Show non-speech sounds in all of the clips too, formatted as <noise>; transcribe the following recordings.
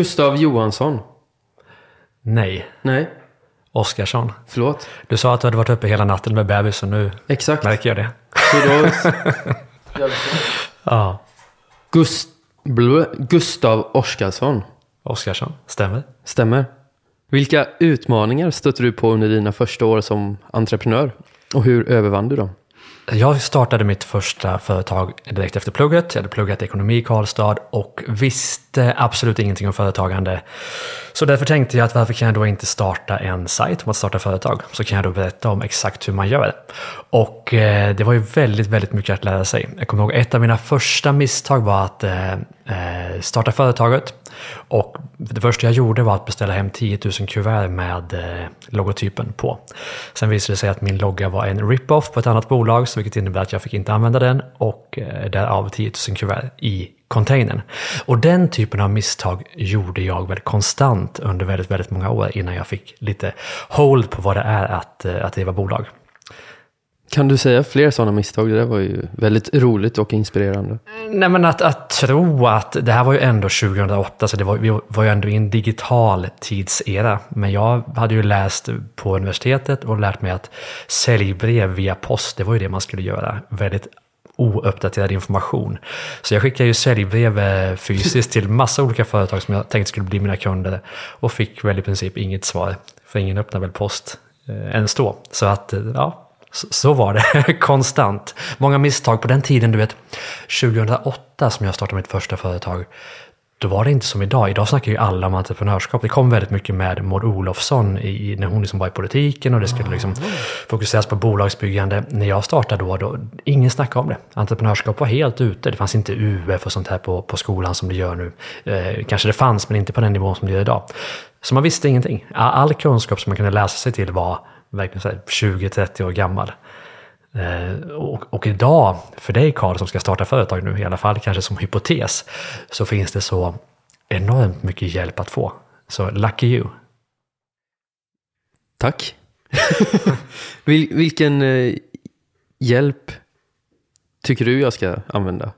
Gustav Johansson. Nej, Nej, Oskarsson. förlåt. Du sa att du hade varit uppe hela natten med bebis och nu Exakt. märker jag det. <laughs> Ja, Gust... Blö... Gustav Oskarsson. Oskarsson. Stämmer. Stämmer. Vilka utmaningar stötte du på under dina första år som entreprenör? Och hur övervann du dem? Jag startade mitt första företag direkt efter plugget. Jag hade pluggat ekonomi i Karlstad och visste absolut ingenting om företagande. Så därför tänkte jag att varför kan jag då inte starta en sajt om att starta företag? Så kan jag då berätta om exakt hur man gör. Och eh, det var ju väldigt, väldigt mycket att lära sig. Jag kommer ihåg ett av mina första misstag var att eh, eh starta företaget. Och det första jag gjorde var att beställa hem 10 000 kuvert med eh, logotypen på. Sen visade det sig att min logga var en rip-off på ett annat bolag, så vilket innebär att jag fick inte använda den och eh, därav 10 000 kuvert i containern. Och den typen av misstag gjorde jag väl konstant under väldigt, väldigt många år innan jag fick lite hold på vad det är att, eh, att driva bolag. Kan du säga fler sådana misstag? Det där var ju väldigt roligt och inspirerande. Nej men att, att tro att, det här var ju ändå 2008 så det var, vi var ju ändå i en digital tidsera. Men jag hade ju läst på universitetet och lärt mig att säljbrev via post, det var ju det man skulle göra. Väldigt ouppdaterad information. Så jag skickade ju säljbrev eh, fysiskt till massa olika företag som jag tänkte skulle bli mina kunder och fick väl i princip inget svar. För ingen öppnar väl post eh, ens då. Så att, eh, ja, så, var det <laughs> konstant. Många misstag på den tiden, du vet, 2008 som jag startade mitt första företag, då var det inte som idag. Idag snackar ju alla om entreprenörskap. Det kom väldigt mycket med Maud Olofsson i, när hon liksom var i politiken och det skulle liksom fokuseras på bolagsbyggande. När jag startade då, då, ingen snackade om det. Entreprenörskap var helt ute. Det fanns inte UF och sånt här på, på skolan som det gör nu. Eh, kanske det fanns, men inte på den nivån som det gör idag. Så man visste ingenting. All, all kunskap som man kunde läsa sig till var verkligen 20-30 år gammal. Eh, och, och, idag, för dig Karl som ska starta företag nu, i alla fall kanske som hypotes, så finns det så enormt mycket hjälp att få. Så lucky you. Tack. <laughs> Vil, vilken eh, hjälp tycker du jag ska använda?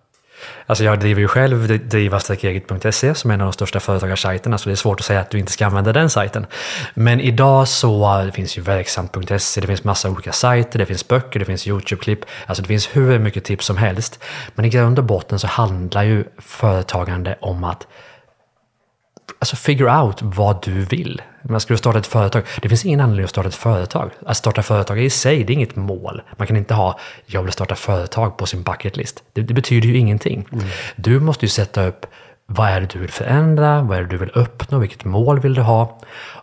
Alltså jag driver ju själv driva-eget.se som är en av de största företagarsajterna så det är svårt att säga att du inte ska använda den sajten. Men idag så äh, det finns ju verksamt.se, det finns massa olika sajter, det finns böcker, det finns YouTube-klipp. Alltså det finns hur mycket tips som helst. Men i grund och botten så handlar ju företagande om att Alltså figure out vad du vill. Men ska du starta ett företag? Det finns ingen anledning att starta ett företag. Att starta företag i sig, det är inget mål. Man kan inte ha jag vill starta företag på sin bucket list. Det, det betyder ju ingenting. Mm. Du måste ju sätta upp vad är det du vill förändra? Vad är det du vill uppnå? Vilket mål vill du ha?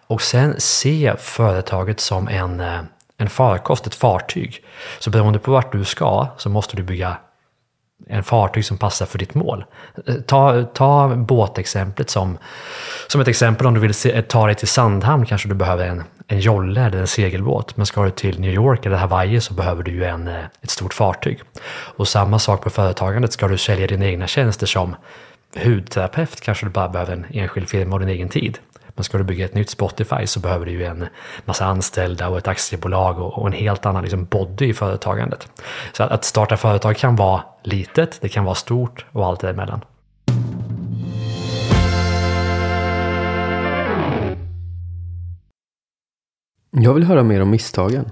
Och sen se företaget som en, en farkost, ett fartyg. Så beroende på vart du ska så måste du bygga en fartyg som passar för ditt mål. Eh, ta, ta båtexemplet som, som ett exempel om du vill se, eh, ta dig till Sandhamn kanske du behöver en, en jolle eller en segelbåt. Men ska du till New York eller Hawaii så behöver du ju en, eh, ett stort fartyg. Och samma sak på företagandet, ska du sälja dina egna tjänster som hudterapeut kanske du bara behöver en enskild firma och din egen tid. Men ska du bygga ett nytt Spotify så behöver du ju en massa anställda och ett aktiebolag och, och en helt annan liksom body i företagandet. Så att, att starta företag kan vara litet, det kan vara stort och allt däremellan. Jag vill höra mer om misstagen. <laughs>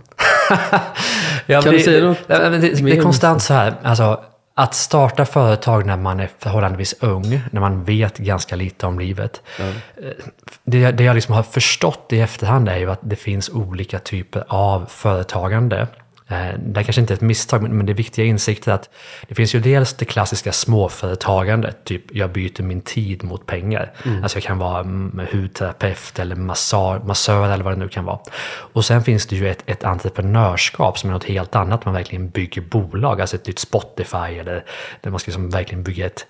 ja, kan det, du säga något? Det, det, det är konstant så här, alltså, att starta företag när man är förhållandevis ung, när man vet ganska lite om livet. Mm. Det, det jag liksom har förstått i efterhand är ju att det finns olika typer av företagande. Det kanske inte är ett misstag, men det viktiga insikter är att det finns ju dels det klassiska småföretagandet, typ jag byter min tid mot pengar. Mm. Alltså jag kan vara hudterapeut eller massör, massör eller vad det nu kan vara. Och sen finns det ju ett, ett entreprenörskap som är något helt annat, man verkligen bygger bolag, alltså ett nytt Spotify eller där man ska liksom verkligen bygga ett,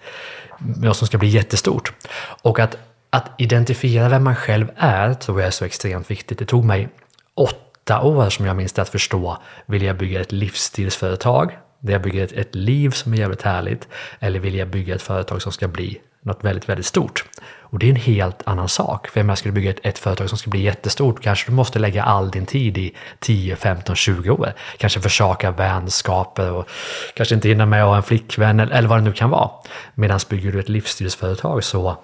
något som ska bli jättestort. Och att, att identifiera vem man själv är tror jag är så extremt viktigt. Det tog mig åtta åtta år som jag minns det att förstå, vill jag bygga ett livsstilsföretag? Där jag bygger ett, ett liv som är jävligt härligt? Eller vill jag bygga ett företag som ska bli något väldigt, väldigt stort? Och det är en helt annan sak. För om jag skulle bygga ett, ett företag som ska bli jättestort, kanske du måste lägga all din tid i 10, 15, 20 år. Kanske försaka vänskaper och kanske inte hinna med att ha en flickvän eller, eller vad det nu kan vara. Medan bygger du ett livsstilsföretag så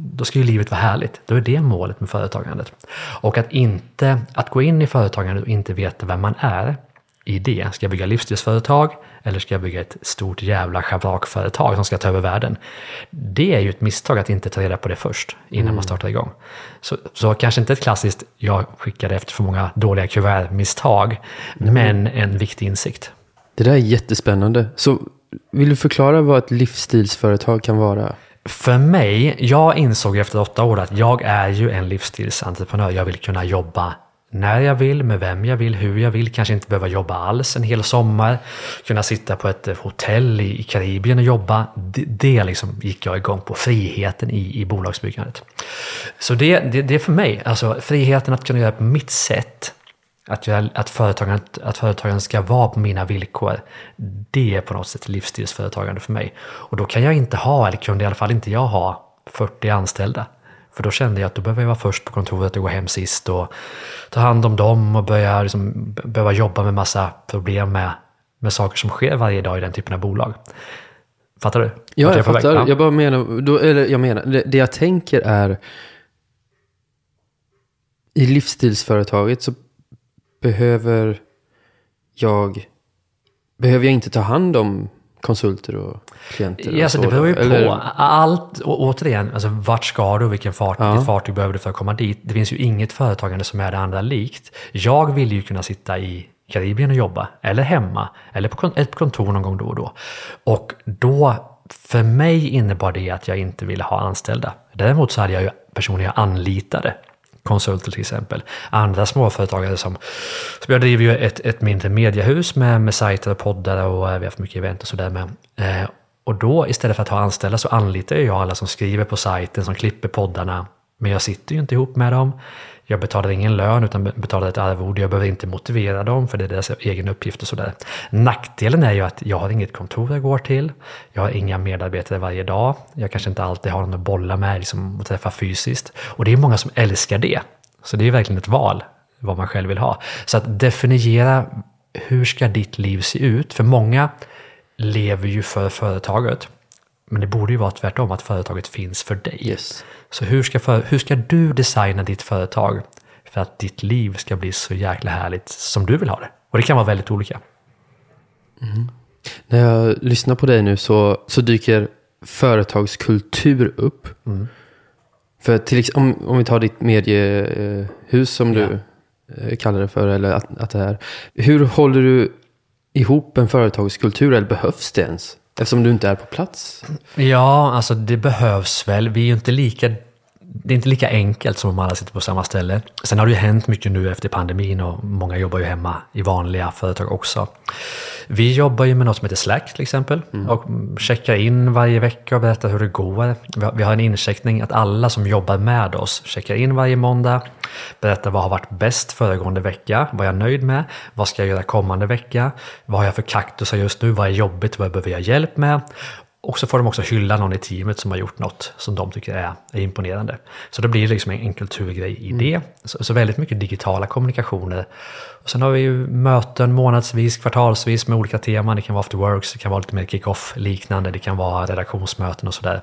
då ska ju livet vara härligt. Då är det målet med företagandet. Och att inte, att gå in i företagandet och inte veta vem man är i det. Ska jag bygga livsstilsföretag eller ska jag bygga ett stort jävla schabrakföretag som ska ta över världen? Det är ju ett misstag att inte ta reda på det först innan mm. man startar igång. Så, så kanske inte ett klassiskt jag skickade efter för många dåliga kuvert-misstag, mm. men en viktig insikt. Det där är jättespännande. Så vill du förklara vad ett livsstilsföretag kan vara? För mig, jag insåg efter åtta år att jag är ju en livsstilsentreprenör. Jag vill kunna jobba när jag vill, med vem jag vill, hur jag vill, kanske inte behöva jobba alls en hel sommar. Kunna sitta på ett hotell i Karibien och jobba. Det, det liksom gick jag igång på, friheten i, i bolagsbyggandet. Så det, det, det är för mig, alltså friheten att kunna göra på mitt sätt. Att, jag, att, företagen, att företagen ska vara på mina villkor, det är på något sätt livsstilsföretagande för mig. Och då kan jag inte ha, eller kunde i alla fall inte jag ha, 40 anställda. För då kände jag att då behöver jag vara först på kontoret och gå hem sist och ta hand om dem och börja liksom, behöva jobba med massa problem med, med saker som sker varje dag i den typen av bolag. Fattar du? Ja, jag, jag fattar. Ja. Jag bara menar, då, eller jag menar, det, det jag tänker är i livsstilsföretaget så behöver jag, behöver jag inte ta hand om konsulter och klienter? Ja, alltså, det beror ju Eller? på. Allt, och återigen, alltså, vart ska du och vilken fart, ja. vilket fartyg behöver du för att komma dit? Det finns ju inget företagande som är det andra likt. Jag vill ju kunna sitta i Karibien och jobba, eller hemma, eller på ett kontor någon gång då och då. Och då, för mig innebar det att jag inte ville ha anställda. Däremot så hade jag ju personer jag anlitade konsulter till exempel. Andra småföretagare som, som jag driver ju ett, ett mindre mediehus med, med sajter och poddar och eh, vi har haft mycket event och sådär med. Eh, och då istället för att ha anställda så anlitar jag alla som skriver på sajten, som klipper poddarna. Men jag sitter ju inte ihop med dem. Jag betalar ingen lön utan betalar ett arvode. Jag behöver inte motivera dem för det är deras egen uppgift och sådär. Nackdelen är ju att jag har inget kontor jag går till. Jag har inga medarbetare varje dag. Jag kanske inte alltid har någon att bolla med liksom, och träffa fysiskt. Och det är många som älskar det. Så det är verkligen ett val vad man själv vill ha. Så att definiera hur ska ditt liv se ut? För många lever ju för företaget. Men det borde ju vara tvärtom, att företaget finns för dig. Yes. Så hur ska, för, hur ska du designa ditt företag för att ditt liv ska bli så jäkla härligt som du vill ha det? Och det kan vara väldigt olika. Mm. När jag lyssnar på dig nu så, så dyker företagskultur upp. Mm. För till om, om vi tar ditt mediehus som du ja. kallar det för, eller att, att det är. Hur håller du ihop en företagskultur, eller behövs det ens? Eftersom du inte är på plats? Ja, alltså det behövs väl. Vi är ju inte lika det är inte lika enkelt som om alla sitter på samma ställe. Sen har det ju hänt mycket nu efter pandemin och många jobbar ju hemma i vanliga företag också. Vi jobbar ju med något som heter Slack till exempel mm. och checkar in varje vecka och berättar hur det går. Vi har en incheckning att alla som jobbar med oss checkar in varje måndag, berättar vad har varit bäst föregående vecka, vad jag är nöjd med, vad ska jag göra kommande vecka, vad har jag för kaktusar just nu, vad är jobbigt, vad behöver jag hjälp med och så får de också hylla någon i teamet som har gjort något som de tycker är, är imponerande. Så då blir det liksom en, en kulturgrej i mm. det. Så, så, väldigt mycket digitala kommunikationer. Och sen har vi ju möten månadsvis, kvartalsvis med olika teman. Det kan vara after works, det kan vara lite mer kick-off liknande, det kan vara redaktionsmöten och sådär.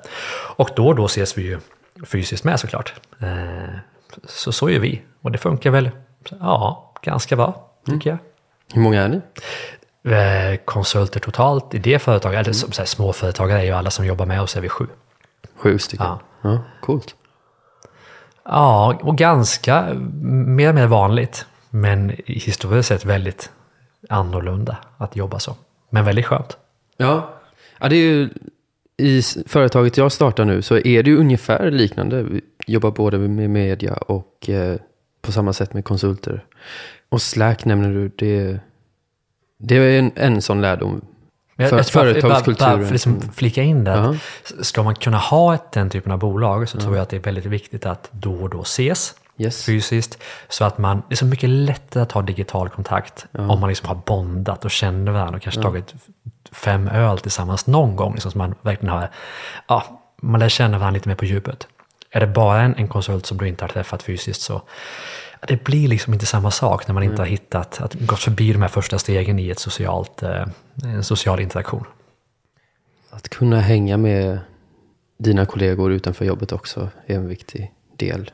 Och då och då ses vi ju fysiskt med såklart. Eh, så så gör vi. Och det funkar väl, ja, ganska bra tycker mm. jag. Hur många är ni? Eh, konsulter totalt i det företaget, eller så här, småföretagare är ju alla som jobbar med oss, är vi sju. Sju stycken? Ja. ja. Coolt. Ja, och ganska mer och mer vanligt. Men historiskt sett väldigt annorlunda att jobba så. Men väldigt skönt. Ja, ja det är ju i företaget jag startar nu så är det ju ungefär liknande. Vi jobbar både med media och eh, på samma sätt med konsulter. Och Slack nämner du, det det är en, en sån lärdom. För, jag, företagskulturen. Bara, bara för liksom flika in det. Uh -huh. Ska man kunna ha ett, den typen av bolag så uh -huh. tror jag att det är väldigt viktigt att då och då ses yes. fysiskt. Så att man, det är så mycket lättare att ha digital kontakt -huh. om man liksom har bondat och känner varandra och kanske tagit fem öl tillsammans någon gång. Liksom, så man verkligen har, ja, man lär känna varandra lite mer på djupet. Är det bara en, en konsult som du inte har träffat fysiskt så det blir liksom inte samma sak när man inte mm. har hittat, att gått förbi de här första stegen i ett socialt, eh, en social interaktion. Att kunna hänga med dina kollegor utanför jobbet också är en viktig del.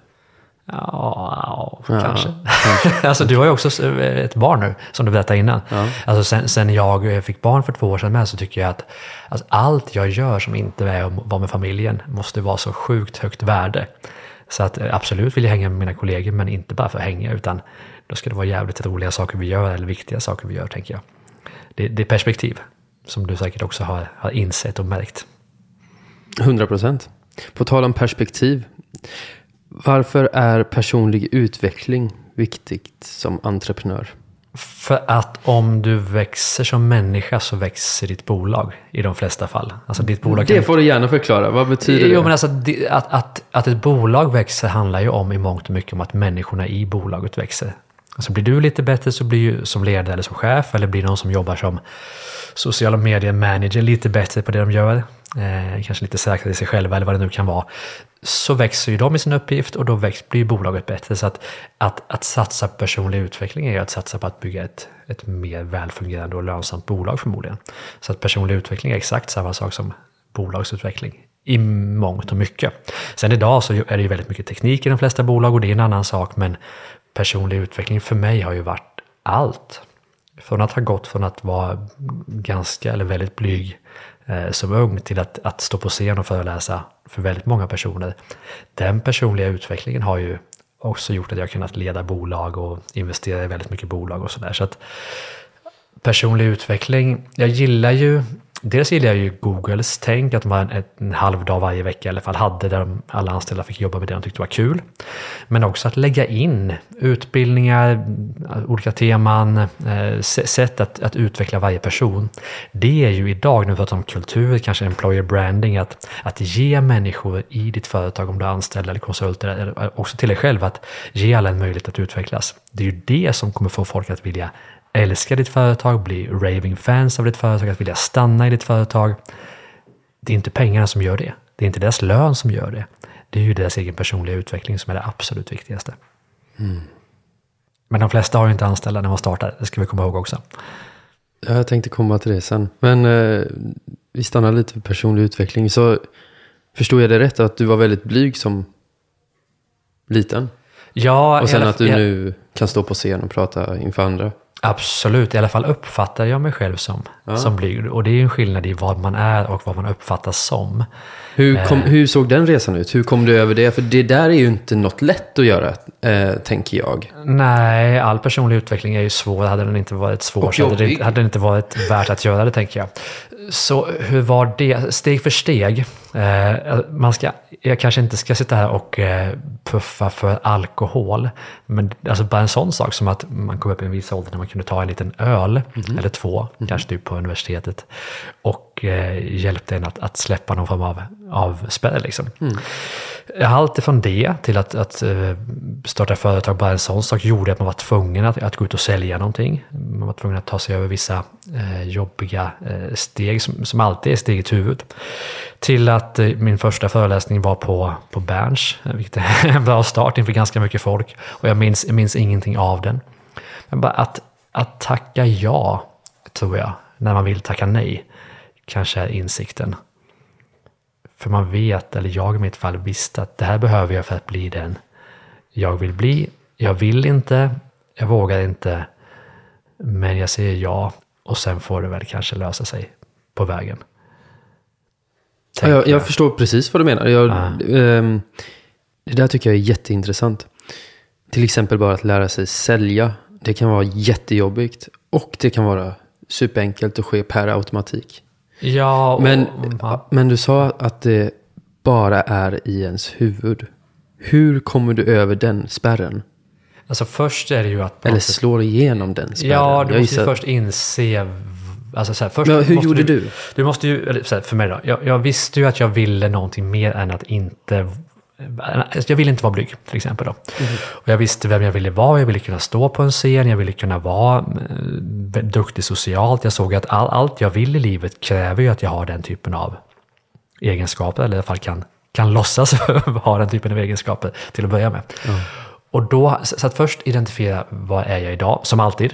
Ja, kanske. kanske. <laughs> alltså, du har ju också ett barn nu, som du berättade innan. Ja. Alltså, sen, sen, jag fick barn för två år sedan med så tycker jag att alltså, allt jag gör som inte är att vara med familjen måste vara så sjukt högt värde. Så att eh, absolut vill jag hänga med mina kollegor, men inte bara för att hänga, utan då ska det vara jävligt roliga saker vi gör, eller viktiga saker vi gör, tänker jag. Det, det är perspektiv, som du säkert också har, har insett och märkt. 100 procent. På tal om perspektiv. Varför är personlig utveckling viktigt som entreprenör? För att om du växer som människa så växer ditt bolag i de flesta fall. Alltså ditt bolag det får du gärna förklara. Vad betyder jo, det? Men alltså, att, att, att ett bolag växer handlar ju om i mångt och mycket om att människorna i bolaget växer. Alltså blir du lite bättre så blir du som ledare eller som chef eller blir någon som jobbar som sociala medier manager lite bättre på det de gör. Eh, kanske lite säkra i sig själva eller vad det nu kan vara så växer ju de i sin uppgift och då växer, blir bolaget bättre. Så att, att, att satsa på personlig utveckling är ju att satsa på att bygga ett, ett mer välfungerande och lönsamt bolag förmodligen. Så att personlig utveckling är exakt samma sak som bolagsutveckling i mångt och mycket. Sen idag så är det ju väldigt mycket teknik i de flesta bolag och det är en annan sak, men personlig utveckling för mig har ju varit allt. Från att ha gått från att vara ganska eller väldigt blyg Eh, som ung till att, att stå på scen och föreläsa för väldigt många personer. Den personliga utvecklingen har ju också gjort att jag kunnat leda bolag och investera i väldigt mycket bolag och sådär. Så att personlig utveckling, jag gillar ju Dels gillar jag ju Googles tänk, att de har en, en halv dag varje vecka i alla fall hade där de, alla anställda fick jobba med det de tyckte var kul. Men också att lägga in utbildningar, olika teman, eh, sätt att, att utveckla varje person. Det är ju idag, när vi pratar om kultur, kanske employer branding, att, att ge människor i ditt företag, om du är anställd eller konsulter, eller också till dig själv, att ge alla en möjlighet att utvecklas. Det är ju det som kommer få folk att vilja älska ditt företag, bli raving fans av ditt företag, att vilja stanna i ditt företag. Det är inte pengarna som gör det. Det är inte deras lön som gör det. Det är ju deras egen personliga utveckling som är det absolut viktigaste. Mm. Men de flesta har ju inte anställda när man startar, det ska vi komma ihåg också. Jag tänkte komma till det sen. Men eh, vi stannar lite vid personlig utveckling. Så förstod jag det rätt att du var väldigt blyg som liten? Ja. Och sen att du nu kan stå på scen och prata inför andra? Absolut, i alla fall uppfattar jag mig själv som, ja. som blyg. Och det är ju en skillnad i vad man är och vad man uppfattas som. Hur, kom, eh. hur såg den resan ut? Hur kom du över det? För det där är ju inte något lätt att göra, eh, tänker jag. Nej, all personlig utveckling är ju svår. Hade den inte varit svår så hade det, hade det inte varit värt att göra det, tänker jag. Så hur var det? Steg för steg. Eh, man ska, jag kanske inte ska sitta här och eh, puffa för alkohol. Men alltså bara en sån sak som att man kom upp i en viss ålder när man kunde ta en liten öl mm. eller två, mm. kanske typ på universitetet. Och eh, hjälpte en att, att släppa någon form av, av spärr. Liksom. Mm. Allt ifrån det till att, att starta företag, bara en sån sak gjorde att man var tvungen att, att gå ut och sälja någonting. Man var tvungen att ta sig över vissa eh, jobbiga eh, steg som, som alltid är steget huvud. Till att eh, min första föreläsning var på, på Berns, vilket är <laughs> en bra start inför ganska mycket folk. Och jag minns, jag minns ingenting av den. Men bara att, att tacka ja, tror jag, när man vill tacka nej, kanske är insikten. För man vet, eller jag i mitt fall visste att det här behöver jag för att bli den jag vill bli. Jag vill inte, jag vågar inte, men jag säger ja och sen får det väl kanske lösa sig på vägen. Ja, jag, jag, förstår precis vad du menar. Jag, ah. um, det där tycker jag är jätteintressant. Till exempel bara att lära sig sälja. Det kan vara jättejobbigt och det kan vara superenkelt att ske per automatik. Ja, och, men, ja. men du sa att det bara är i ens huvud. Hur kommer du över den spärren? Alltså först är det ju att... Eller slår igenom den spärren. Ja, du måste ju först inse... Alltså så här, först men hur gjorde du, du? Du måste ju, så här, för mig då, jag, jag, visste ju att jag ville någonting mer än att inte jag ville inte vara blyg till exempel. Då. Mm. Och jag visste vem jag ville vara, jag ville kunna stå på en scen, jag ville kunna vara eh, duktig socialt. Jag såg att all, allt jag vill i livet kräver ju att jag har den typen av egenskaper, eller i alla fall kan, kan låtsas <laughs> ha den typen av egenskaper till att börja med. Mm. Och då, så att först identifiera vad är jag idag, som alltid.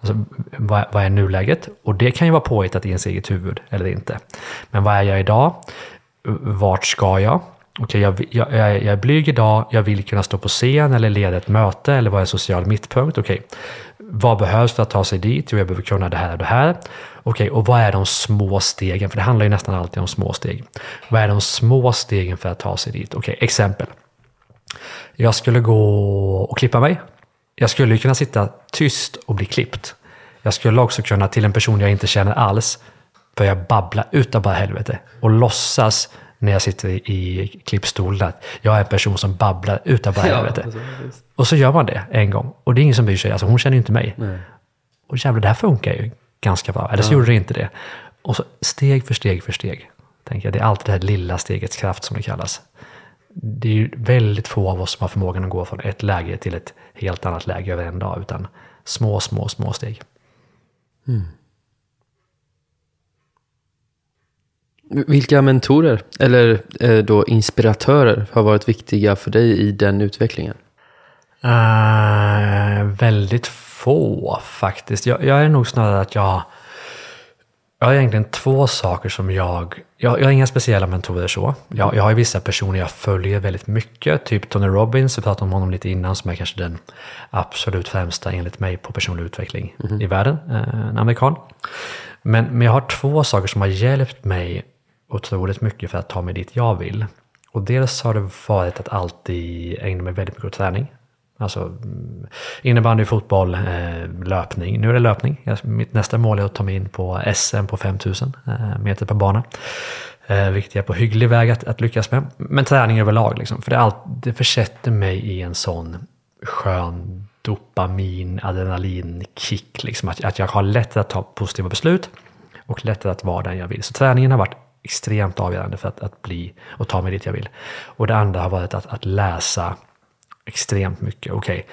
Alltså, vad, vad är nuläget? Och det kan ju vara påhittat i ens eget huvud eller inte. Men vad är jag idag? vart ska jag? Okej, jag, jag, jag, jag är blyg idag, jag vill kunna stå på scen eller leda ett möte eller vara en social mittpunkt. Okej, vad behövs för att ta sig dit? Jo, jag behöver kunna det här och det här. Okej, och vad är de små stegen? För det handlar ju nästan alltid om små steg. Vad är de små stegen för att ta sig dit? Okej, exempel. Jag skulle gå och klippa mig. Jag skulle kunna sitta tyst och bli klippt. Jag skulle också kunna till en person jag inte känner alls börja babbla utav bara helvete och låtsas när jag sitter i klippstolen att jag är en person som babblar utav bara <laughs> helvete. alltså, Och så gör man det en gång. Och det är ingen som bryr sig. Alltså hon känner ju inte mig. Nej. Och jävlar, det här funkar ju ganska bra. Eller så gjorde det inte det. Och så steg för steg för steg. Tänker jag. Det är alltid det här lilla stegets kraft som det kallas. Det är ju väldigt få av oss som har förmågan att gå från ett läge till ett helt annat läge över en dag. Utan små, små, små steg. Vilka mentorer, eller eh, då inspiratörer, har varit viktiga för dig i den utvecklingen? Eh, väldigt få faktiskt. Jag, jag är nog snarare att jag... Jag har egentligen två saker som jag... Jag, jag har inga speciella mentorer så. Jag, jag har vissa personer jag följer väldigt mycket. Typ Tony Robbins, vi pratade om honom lite innan, som är kanske den absolut främsta enligt mig på personlig utveckling i världen. Eh, en amerikan. Men, men jag har två saker som har hjälpt mig otroligt mycket för att ta mig dit jag vill. Och dels har det varit att alltid ägna mig väldigt mycket åt träning. Alltså mm, innebandy, fotboll, eh, löpning. Nu är det löpning. Mitt nästa mål är att ta mig in på SM på 5000 eh, meter per bana. Eh, vilket jag är på hygglig väg att, att lyckas med. Men träning överlag, liksom, för det, allt, det försätter mig i en sån skön dopamin, adrenalinkick. Liksom, att, att jag har lättare att ta positiva beslut och lättare att vara den jag vill. Så träningen har varit extremt avgörande för att, att bli och ta mig dit jag vill. Och det andra har varit att, att läsa extremt mycket. Okej,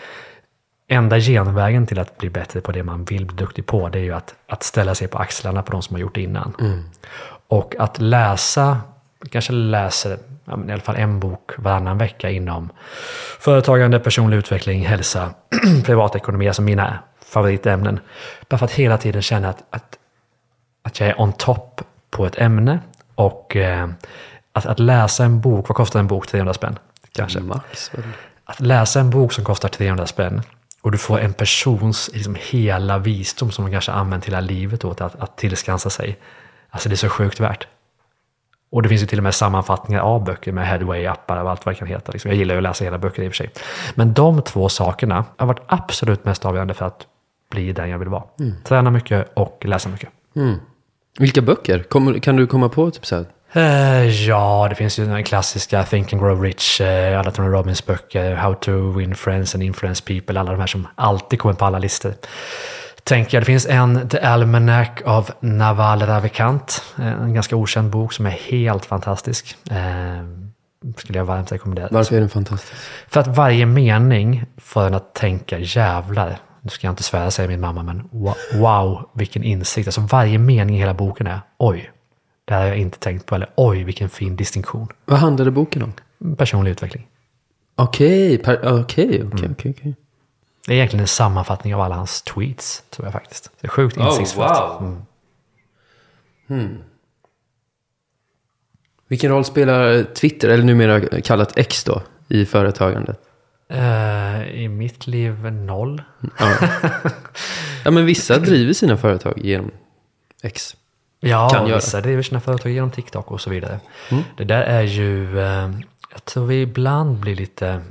enda genvägen till att bli bättre på det man vill bli duktig på, det är ju att, att ställa sig på axlarna på de som har gjort det innan. Och att läsa, kanske läser i alla fall en bok varannan vecka inom företagande, personlig utveckling, hälsa, <clears throat> privatekonomi, alltså mina favoritämnen. Bara för att hela tiden känna att, att, att jag är on top på ett ämne. Och eh, att, att läsa en bok, vad kostar en bok? 300 spänn? Kanske. Max? Att läsa en bok som kostar 300 spänn och du får en persons liksom, hela visdom som de kanske använt hela livet åt att, att tillskansa sig. Alltså det är så sjukt värt. Och det finns ju till och med sammanfattningar av böcker med headway-appar och allt vad det kan heta. Liksom. Jag gillar ju att läsa hela böcker i och för sig. Men de två sakerna har varit absolut mest avgörande för att bli den jag vill vara. Träna mycket och läsa mycket. Vilka böcker? Kan du komma på typ så här? Eh, ja, det finns ju den klassiska Think and Grow Rich, eh, alla Tony Robbins böcker, How to Win Friends and Influence People, alla de här som alltid kommer på alla listor. Tänker jag, det finns en The Almanac av Naval Ravikant, eh, en ganska okänd bok som är helt fantastisk. Skulle jag varmt rekommendera. Varför är den fantastisk? För att varje mening får en att tänka jävlar, nu ska jag inte svära säger min mamma, men wow vilken insikt. Alltså varje mening i hela boken är oj, det här har jag inte tänkt på, eller oj vilken fin distinktion. Vad handlade boken om? Personlig utveckling. Okej, Mm. okej, okej. Det är egentligen en sammanfattning av alla hans tweets, tror jag faktiskt. Det är sjukt insiktsfullt. wow. Vilken roll spelar Twitter, eller numera kallat X då, i företagandet? Eh, I mitt liv noll. Ja. <laughs> ja, men vissa driver sina företag genom X. Ja, Kan göra. vissa driver sina företag genom TikTok och så vidare. Det där är ju, eh, jag tror vi ibland blir lite,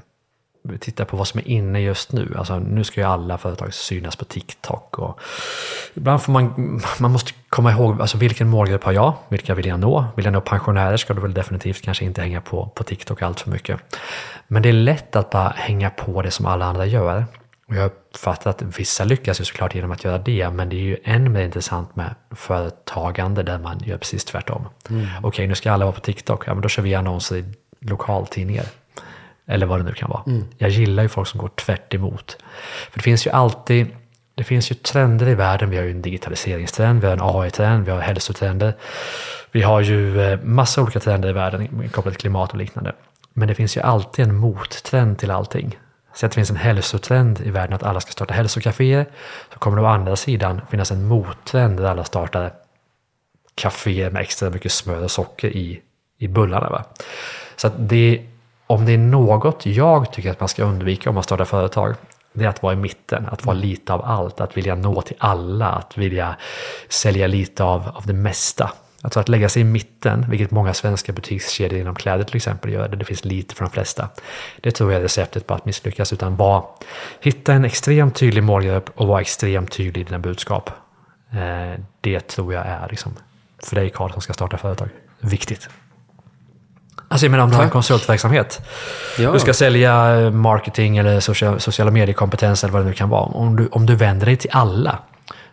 tittar på vad som är inne just nu. Alltså nu ska ju alla företag synas på TikTok. Och ibland får man, man måste komma ihåg, alltså vilken målgrupp har jag? Vilka vill jag nå? Vill jag nå pensionärer ska du väl definitivt kanske inte hänga på, på TikTok allt för mycket. Men det är lätt att bara hänga på det som alla andra gör. Och jag uppfattar att vissa lyckas ju såklart genom att göra det, men det är ju än mer intressant med företagande där man gör precis tvärtom. Okej, nu ska alla vara på TikTok, ja men då kör vi annonser i lokaltidningar. Eller vad det nu kan vara. Jag gillar ju folk som går tvärt emot. För det finns ju alltid, det finns ju trender i världen. Vi har ju en digitaliseringstrend, vi har en AI-trend, vi har hälsotrender. Vi har ju eh, massa olika trender i världen kopplat till klimat och liknande. Men det finns ju alltid en mottrend till allting. Säg att det finns en hälsotrend i världen att alla ska starta hälsokaféer. Så kommer det å andra sidan finnas en mottrend där alla startar kaféer med extra mycket smör och socker i i bullarna. Va? Så att det, om det är något jag tycker att man ska undvika om man startar företag, det är att vara i mitten, att vara lite av allt, att vilja nå till alla, att vilja sälja lite av, av det mesta. Alltså att lägga sig i mitten, vilket många svenska butikskedjor inom kläder till exempel gör, där det finns lite för de flesta. Det tror jag är receptet på att misslyckas, utan bara hitta en extremt tydlig målgrupp och vara extremt tydlig i dina budskap. Eh, det tror jag är liksom, för dig Karl som ska starta företag, viktigt. Alltså jag menar om du har en konsultverksamhet. Ja. Du ska sälja marketing eller social, sociala mediekompetens eller vad det nu kan vara. Om du, om du vänder dig till alla,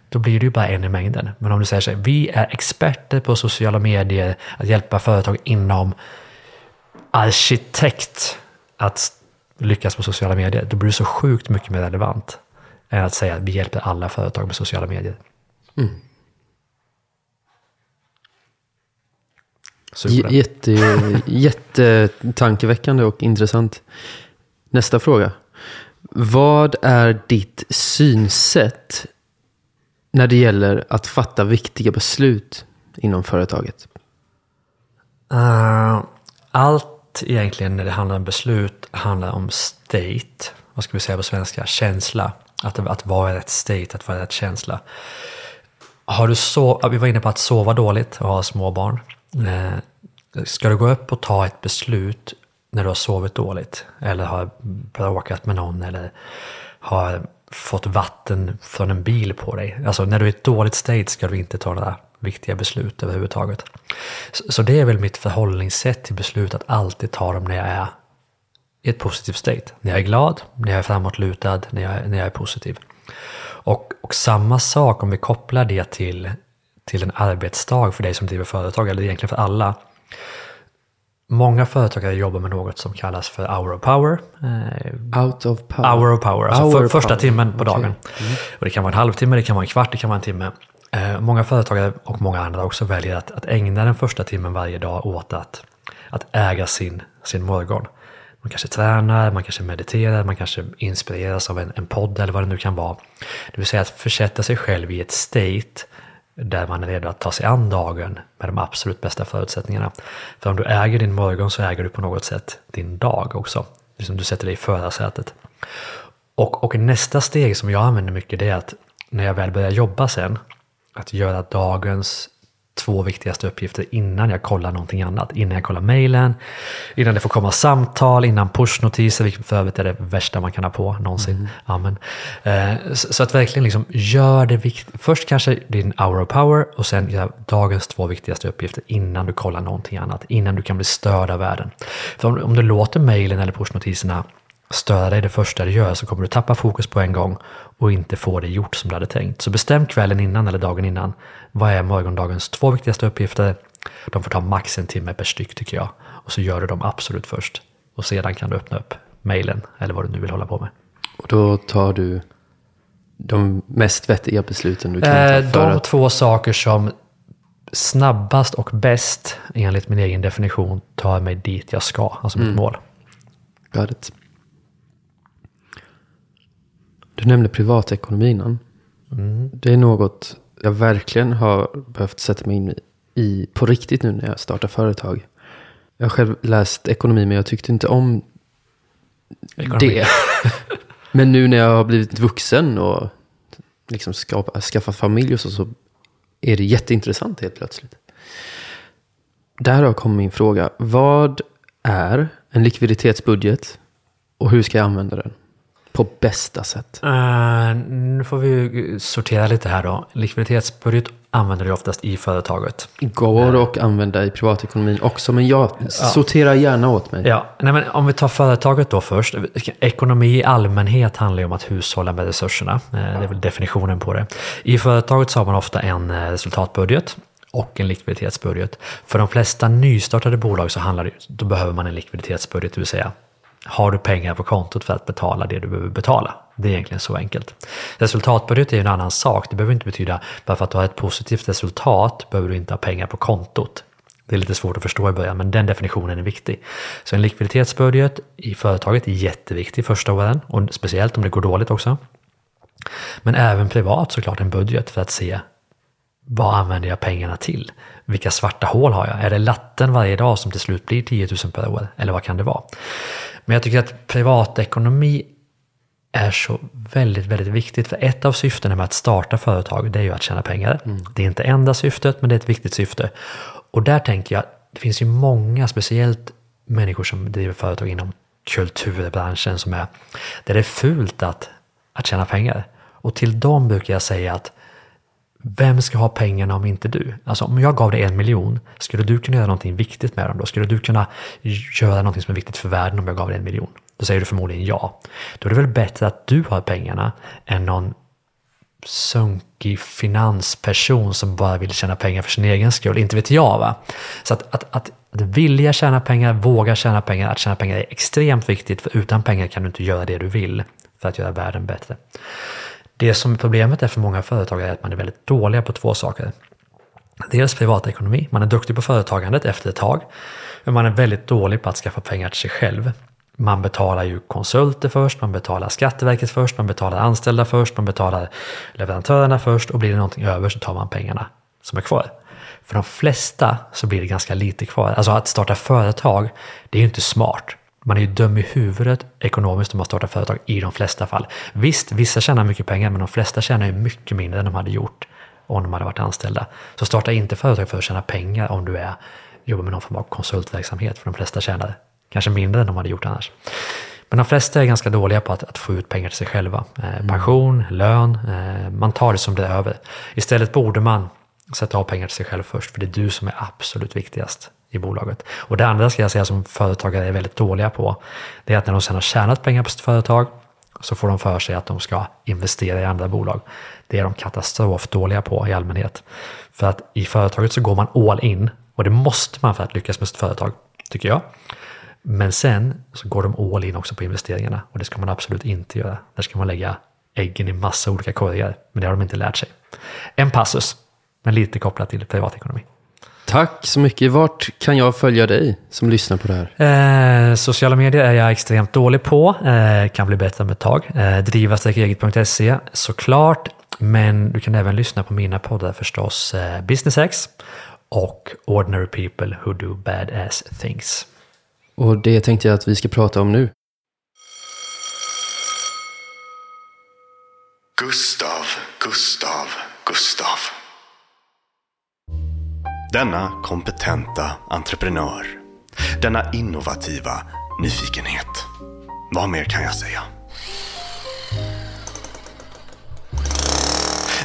då blir det ju bara en i mängden. Men om du säger så här, vi är experter på sociala medier, att hjälpa företag inom arkitekt att lyckas på sociala medier, då blir det så sjukt mycket mer relevant än att säga att vi hjälper alla företag med sociala medier. J- Jätte, jättetankeväckande och intressant. Nästa fråga. Vad är ditt synsätt när det gäller att fatta viktiga beslut inom företaget? Uh, allt egentligen när det handlar om beslut handlar om state. Vad ska vi säga på svenska? Känsla. Att, att vara i rätt state, att vara i rätt känsla. Har du så, vi var inne på att sova dåligt och ha småbarn. Eh, ska du gå upp och ta ett beslut när du har sovit dåligt eller har bråkat med någon eller har fått vatten från en bil på dig. Alltså när du är i ett dåligt state ska du inte ta några viktiga beslut överhuvudtaget. Så, så det är väl mitt förhållningssätt till beslut att alltid ta dem när jag är i ett positivt state. När jag är glad, när jag är framåtlutad, när jag, när jag är positiv. Och, och samma sak om vi kopplar det till, till en arbetsdag för dig som driver företag, eller egentligen för alla. Många företagare jobbar med något som kallas för hour of power. Eh, Out of power. Hour of power, alltså Hour för, första power. timmen på Okej. dagen. Och det kan vara en halvtimme, det kan vara en kvart, det kan vara en timme. Eh, många företagare och många andra också väljer att, att ägna den första timmen varje dag åt att, att äga sin, sin morgon. Man kanske tränar, man kanske mediterar, man kanske inspireras av en, en podd eller vad det nu kan vara. Det vill säga att försätta sig själv i ett state där man är redo att ta sig an dagen med de absolut bästa förutsättningarna. För om du äger din morgon så äger du på något sätt din dag också. Liksom du sätter dig i förarsätet. Och, och nästa steg som jag använder mycket det är att när jag väl börjar jobba sen, att göra dagens två viktigaste uppgifter innan jag kollar någonting annat. Innan jag kollar mejlen, innan det får komma samtal, innan pushnotiser, vilket för övrigt är det värsta man kan ha på någonsin. Amen. Eh, så, att verkligen liksom gör det viktigt. Först kanske din hour of power och sen gör dagens två viktigaste uppgifter innan du kollar någonting annat. Innan du kan bli störd av världen. För om, om du låter mejlen eller pushnotiserna störa dig det första du gör så kommer du tappa fokus på en gång och inte få det gjort som du hade tänkt. Så bestäm kvällen innan eller dagen innan. Vad är morgondagens två viktigaste uppgifter? De får ta max en timme per styck tycker jag. Och så gör du dem absolut först. Och sedan kan du öppna upp mejlen eller vad du nu vill hålla på med. Och då tar du de mest vettiga besluten du kan Eh, ta för de att... två saker som snabbast och bäst enligt min egen definition tar mig dit jag ska, alltså mitt mål. Got it. Du nämnde privatekonomi innan. Det är något jag verkligen har behövt sätta mig in i på riktigt nu när jag startar företag. Jag har själv läst ekonomi men jag tyckte inte om Ekonomi. det. <laughs> men nu när jag har blivit vuxen och liksom skapa, skaffat familj och så, så är det jätteintressant helt plötsligt. Där kommer min fråga. Vad är en likviditetsbudget och hur ska jag använda den? På bästa sätt. Eh, nu får vi ju sortera lite här då. Likviditetsbudget använder du oftast i företaget. Går att använda i privatekonomin också, men jag sorterar gärna åt mig. Ja, nej men om vi tar företaget då först. Ekonomi i allmänhet handlar ju om att hushålla med resurserna. Eh, Det är väl definitionen på det. I företaget så har man ofta en eh, resultatbudget och en likviditetsbudget. För de flesta nystartade bolag så handlar det, då behöver man en likviditetsbudget, det vill säga har du pengar på kontot för att betala det du behöver betala? Det är egentligen så enkelt. Resultatbudget är ju en annan sak. Det behöver inte betyda, bara för att du har ett positivt resultat behöver du inte ha pengar på kontot. Det är lite svårt att förstå i början, men den definitionen är viktig. Så en likviditetsbudget i företaget är jätteviktig första åren, och speciellt om det går dåligt också. Men även privat såklart en budget för att se vad använder jag pengarna till? Vilka svarta hål har jag? Är det latten varje dag som till slut blir 10 000 per år? Eller vad kan det vara? Men jag tycker att privatekonomi är så väldigt, väldigt viktigt. För ett av syftena med att starta företag, det är ju att tjäna pengar. Mm. Det är inte enda syftet, men det är ett viktigt syfte. Och där tänker jag, det finns ju många, speciellt människor som driver företag inom kulturbranschen, som är, där det är fult att, att tjäna pengar. Och till dem brukar jag säga att vem ska ha pengarna om inte du? Alltså om jag gav dig en miljon, skulle du kunna göra någonting viktigt med dem då? Skulle du kunna göra någonting som är viktigt för världen om jag gav dig en miljon? Då säger du förmodligen ja. Då är det väl bättre att du har pengarna än någon sunkig finansperson som bara vill tjäna pengar för sin egen skull. Inte vet jag va? Så att, att, att, att vilja tjäna pengar, våga tjäna pengar, att tjäna pengar är extremt viktigt för utan pengar kan du inte göra det du vill för att göra världen bättre. Det som är problemet är för många företagare är att man är väldigt dåliga på två saker. Dels privatekonomi, man är duktig på företagandet efter ett tag, men man är väldigt dålig på att skaffa pengar till sig själv. Man betalar ju konsulter först, man betalar Skatteverket först, man betalar anställda först, man betalar leverantörerna först och blir det någonting över så tar man pengarna som är kvar. För de flesta så blir det ganska lite kvar. Alltså att starta företag, det är ju inte smart. Man är ju dum i huvudet ekonomiskt om man startar företag i de flesta fall. Visst, vissa tjänar mycket pengar, men de flesta tjänar ju mycket mindre än de hade gjort om de hade varit anställda. Så starta inte företag för att tjäna pengar om du är, jobbar med någon form av konsultverksamhet, för de flesta tjänar kanske mindre än de hade gjort annars. Men de flesta är ganska dåliga på att, att få ut pengar till sig själva. Eh, mm. pension, lön, eh, man tar det som blir över. Istället borde man sätta av pengar till sig själv först, för det är du som är absolut viktigast i bolaget. Och det andra ska jag säga som företagare är väldigt dåliga på, det är att när de sen har tjänat pengar på sitt företag så får de för sig att de ska investera i andra bolag. Det är de katastrofdåliga på i allmänhet. För att i företaget så går man all in och det måste man för att lyckas med sitt företag, tycker jag. Men sen så går de all in också på investeringarna och det ska man absolut inte göra. Där ska man lägga äggen i massa olika korgar, men det har de inte lärt sig. En passus, men lite kopplat till privatekonomi. Tack så mycket. Vart kan jag följa dig som lyssnar på det här? Eh, sociala medier är jag extremt dålig på. Eh, kan bli bättre om ett tag. Eh, driva-eget.se såklart. Men du kan även lyssna på mina poddar förstås. Eh, Business X och Ordinary People Who Do Badass Things. Och det tänkte jag att vi ska prata om nu. Gustav, Gustav, Gustav. Denna kompetenta entreprenör. Denna innovativa nyfikenhet. Vad mer kan jag säga?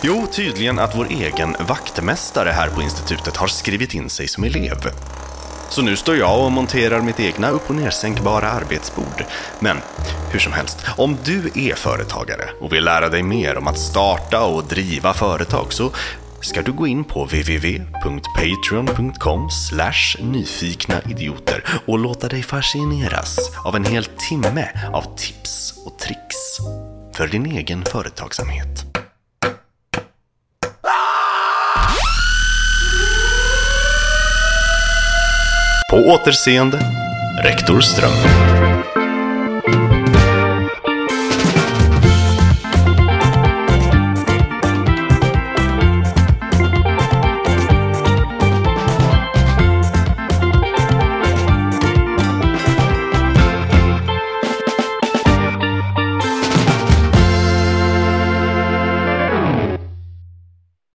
Jo, tydligen att vår egen vaktmästare här på institutet har skrivit in sig som elev. Så nu står jag och monterar mitt egna upp och nersänkbara arbetsbord. Men hur som helst, om du är företagare och vill lära dig mer om att starta och driva företag så ska du gå in på www.patreon.com nyfikna idioter och låta dig fascineras av en hel timme av tips och tricks för din egen företagsamhet. På återseende, Rektor Ström.